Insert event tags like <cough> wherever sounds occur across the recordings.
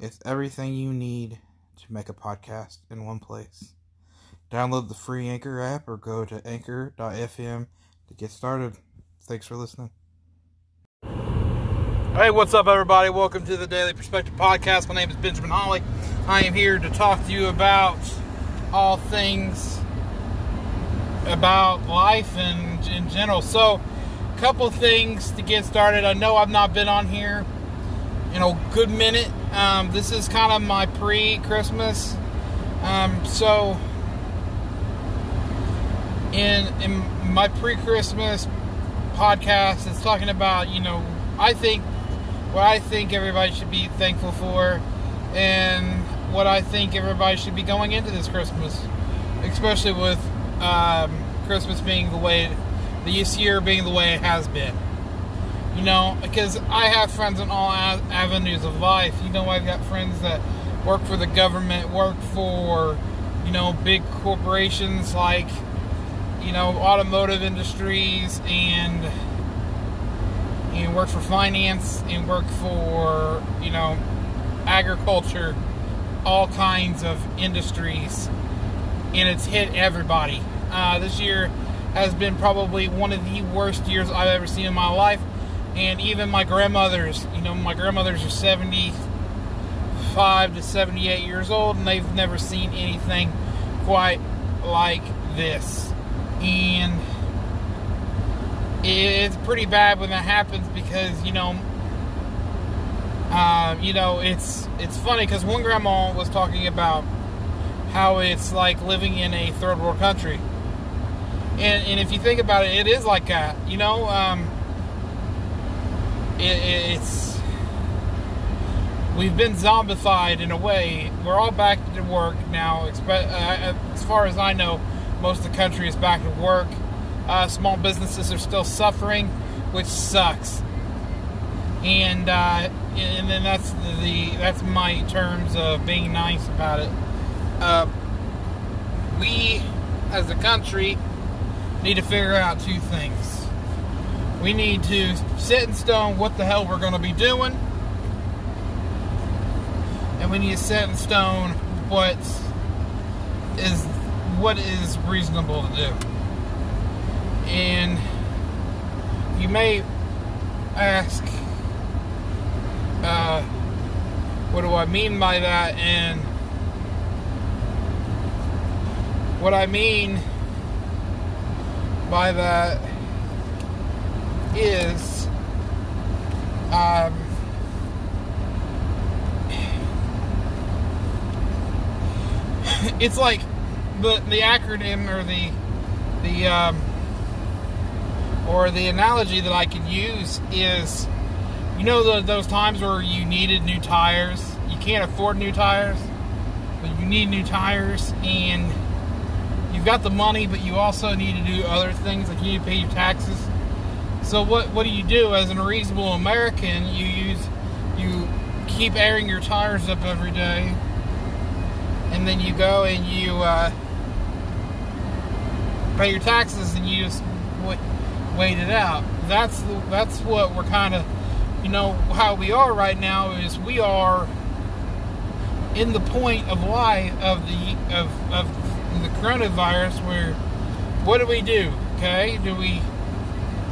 it's everything you need to make a podcast in one place. Download the free Anchor app or go to anchor.fm to get started. Thanks for listening. Hey, what's up, everybody? Welcome to the Daily Perspective Podcast. My name is Benjamin Holly. I am here to talk to you about all things about life and in general. So, a couple things to get started. I know I've not been on here in know good minute. Um, this is kind of my pre-Christmas. Um, so, in in my pre-Christmas podcast, it's talking about you know I think what I think everybody should be thankful for, and what I think everybody should be going into this Christmas, especially with um, Christmas being the way this year being the way it has been. You know, because I have friends in all avenues of life. You know, I've got friends that work for the government, work for, you know, big corporations like, you know, automotive industries and and work for finance and work for, you know, agriculture, all kinds of industries. And it's hit everybody. Uh, this year has been probably one of the worst years I've ever seen in my life and even my grandmothers, you know, my grandmothers are 75 to 78 years old and they've never seen anything quite like this. And it's pretty bad when that happens because, you know, uh, you know, it's it's funny because one grandma was talking about how it's like living in a third world country, and and if you think about it, it is like that. You know, um, it, it's we've been zombified in a way. We're all back to work now. Uh, uh, as far as I know, most of the country is back to work. Uh, small businesses are still suffering, which sucks. And uh, and then that's the that's my terms of being nice about it. Uh, we, as a country, need to figure out two things we need to set in stone what the hell we're going to be doing. And we need to set in stone what is what is reasonable to do. And you may ask, uh, what do I mean by that? And what I mean by that is um, <sighs> it's like the the acronym or the the um, or the analogy that I could use is you know the, those times where you needed new tires? You can't afford new tires but you need new tires and you've got the money but you also need to do other things like you need to pay your taxes so what what do you do as a reasonable American? You use you keep airing your tires up every day, and then you go and you uh, pay your taxes and you just wait, wait it out. That's that's what we're kind of you know how we are right now is we are in the point of life of the of, of the coronavirus where what do we do okay do we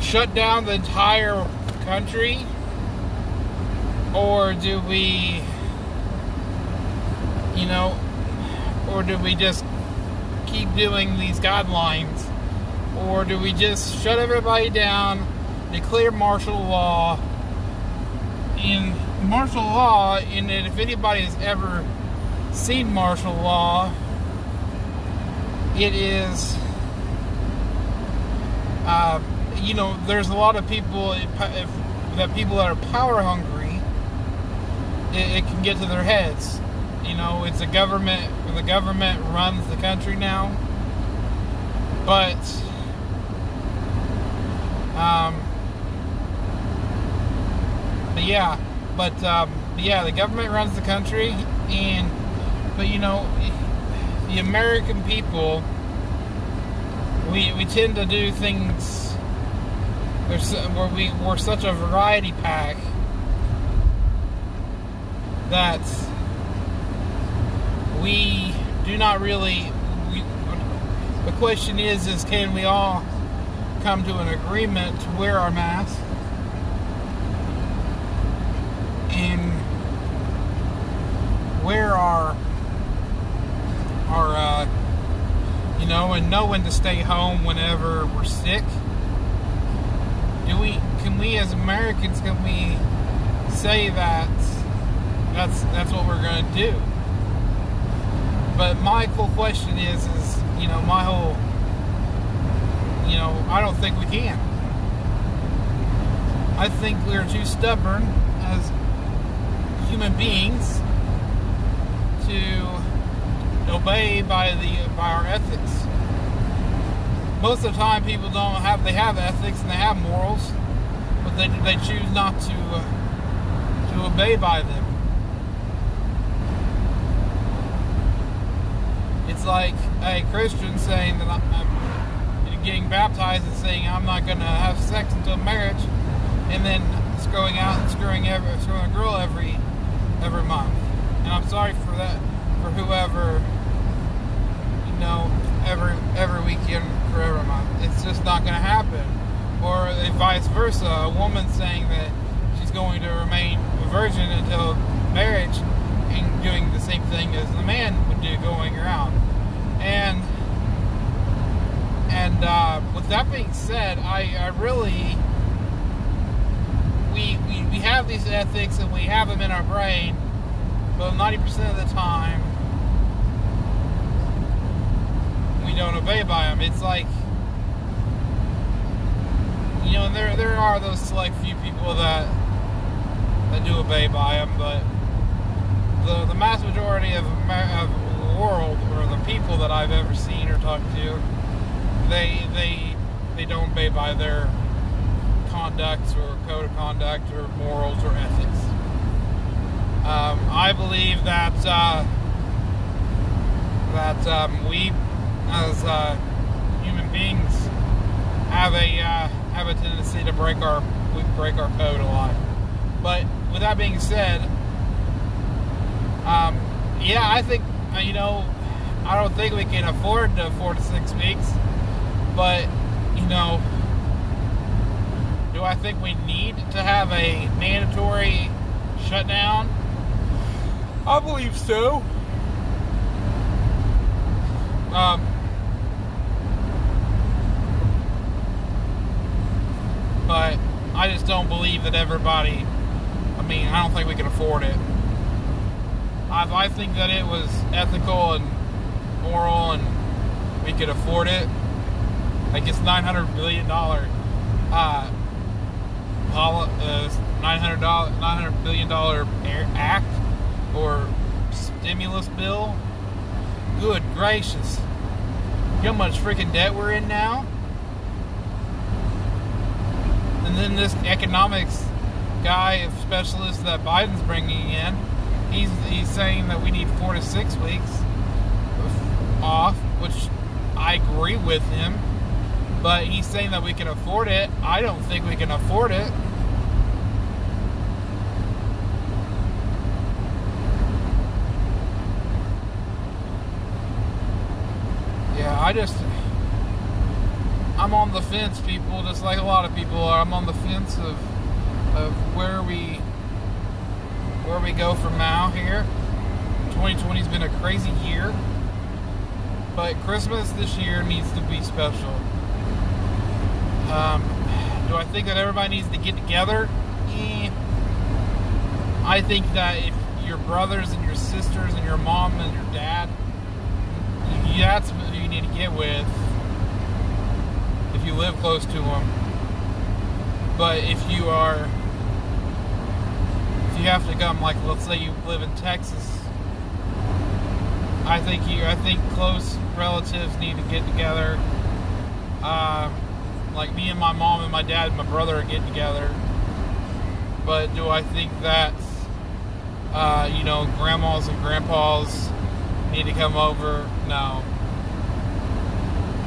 shut down the entire country? Or do we, you know, or do we just keep doing these guidelines? Or do we just shut everybody down, declare martial law? In martial law, and if anybody has ever seen martial law, it is. Uh, you know, there's a lot of people if, that people that are power hungry, it, it can get to their heads. You know, it's a government. The government runs the country now, but um, but yeah, but um, yeah, the government runs the country, and but you know, the American people, we we tend to do things. There's where we we're such a variety pack that we do not really. We, the question is, is can we all come to an agreement to wear our masks? And wear our our uh, you know, and know when to stay home whenever we're sick. We? As Americans? Can we say that that's that's what we're going to do? But my cool question is, is you know, my whole, you know, I don't think we can. I think we're too stubborn as human beings to obey by the by our ethics. Most of the time, people don't have they have ethics and they have morals, but they they choose not to uh, to obey by them. It's like a Christian saying that I'm getting baptized and saying I'm not going to have sex until marriage, and then going out and screwing every screwing a girl every every month. And I'm sorry for that for whoever you know every every weekend for every month. It's just not going to happen. Or vice versa, a woman saying that she's going to remain a virgin until marriage and doing the same thing as the man would do going around. And and uh, with that being said, I, I really we, we we have these ethics and we have them in our brain, but 90% of the time we don't obey by them. It's like you know, there there are those select few people that that do obey by them, but the the mass majority of, of the world or the people that I've ever seen or talked to, they they they don't obey by their conducts or code of conduct or morals or ethics. Um, I believe that uh, that um, we as uh, human beings have a uh, have a tendency to break our we break our code a lot. But with that being said, um, yeah, I think uh, you know I don't think we can afford the four to six weeks, but you know, do I think we need to have a mandatory shutdown? I believe so. Um, but I just don't believe that everybody. I mean, I don't think we can afford it. I, I think that it was ethical and moral, and we could afford it. Like it's nine hundred billion dollar, uh, uh, nine hundred dollar, nine hundred billion dollar act or stimulus bill. Good gracious! You know how much freaking debt we're in now? And then this economics guy, specialist that Biden's bringing in, he's he's saying that we need four to six weeks off, which I agree with him. But he's saying that we can afford it. I don't think we can afford it. Yeah, I just I'm on the fence, people, just like a lot of people are. I'm on the fence of of where we where we go from now here. 2020 has been a crazy year, but Christmas this year needs to be special. Um, do I think that everybody needs to get together? Eh. I think that if your brothers and your sisters and your mom and your dad, that's what you need to get with if you live close to them. But if you are, if you have to come, like, let's say you live in Texas. I think you, I think close relatives need to get together. Um, like me and my mom and my dad and my brother are getting together. But do I think that, uh, you know, grandmas and grandpas need to come over? No.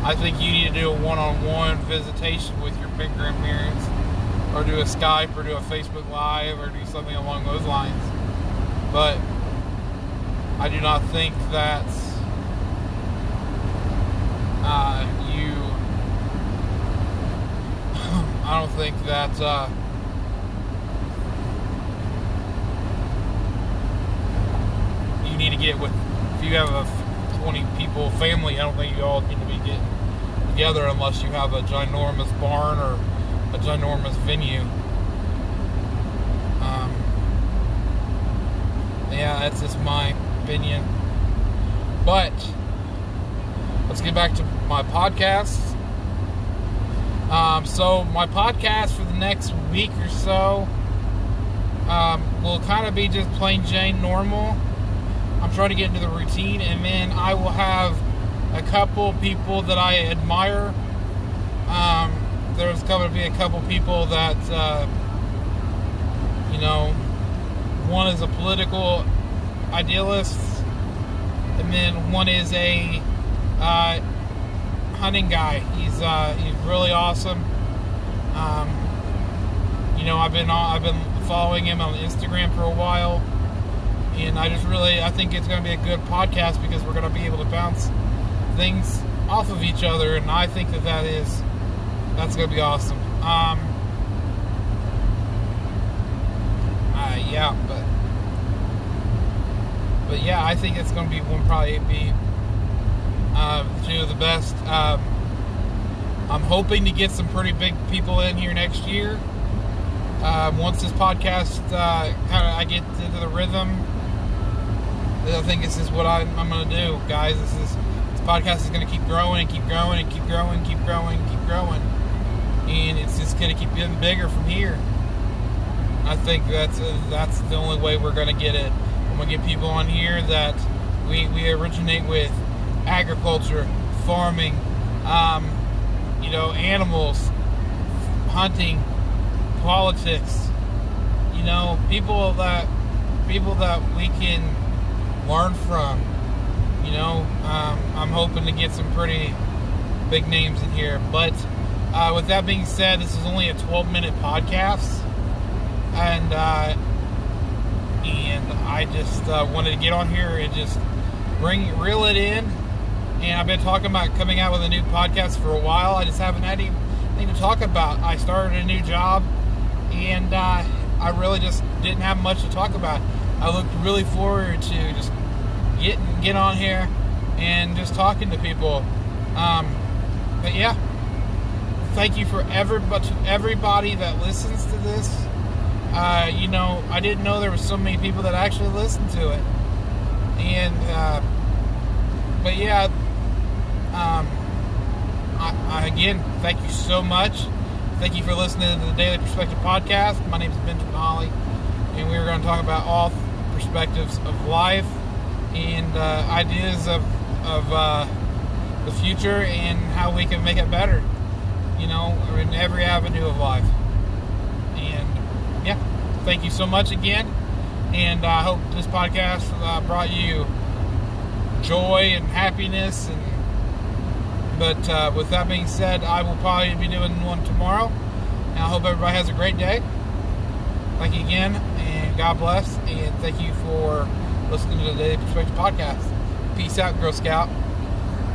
I think you need to do a one-on-one visitation with your big grandparents, or do a Skype, or do a Facebook Live, or do something along those lines. But I do not think that uh, you. <laughs> I don't think that. Uh, you need to get with. If you have a 20 people family, I don't think you all need to be getting together unless you have a ginormous barn or a ginormous venue. Um, yeah, that's just my opinion. But let's get back to my podcast. Um, so my podcast for the next week or so um, will kind of be just plain Jane normal. I'm trying to get into the routine, and then I will have a couple people that I admire. Um, there's going to be a couple people that, uh, you know, one is a political idealist, and then one is a uh, hunting guy. He's uh, he's really awesome. Um, you know, I've been I've been following him on Instagram for a while, and I just really I think it's going to be a good podcast because we're going to be able to bounce things off of each other, and I think that that is that's going to be awesome. Um, uh, yeah, but but yeah, I think it's going to be one probably be uh, two of the best. Um, I'm hoping to get some pretty big people in here next year. Um, once this podcast uh, kind of I get into the rhythm, I think this is what I, I'm going to do, guys. This is this podcast is going to keep growing and keep growing and keep growing, keep growing, keep growing, and it's just going to keep getting bigger from here. I think that's uh, that's the only way we're going to get it I'm gonna get people on here that we, we originate with agriculture, farming, um, you know, animals, hunting, politics. You know, people that people that we can learn from. You know, um, I'm hoping to get some pretty big names in here. But uh, with that being said, this is only a 12 minute podcast, and uh, and I just uh, wanted to get on here and just bring reel it in. And I've been talking about coming out with a new podcast for a while. I just haven't had anything to talk about. I started a new job, and uh, I really just didn't have much to talk about. I looked really forward to just getting get on here and just talking to people. Um, but yeah, thank you for everybody everybody that listens to this uh, you know, I didn't know there was so many people that actually listened to it. And, uh, but yeah, um, I, I, again, thank you so much. Thank you for listening to the Daily Perspective podcast. My name is Benjamin Holly, and we're going to talk about all perspectives of life and uh, ideas of, of uh, the future and how we can make it better, you know, in every avenue of life And yeah, thank you so much again. And I hope this podcast uh, brought you joy and happiness. And but uh, with that being said, I will probably be doing one tomorrow. And I hope everybody has a great day. Thank you again, and God bless. And thank you for listening to the Daily Perspective podcast. Peace out, Girl Scout.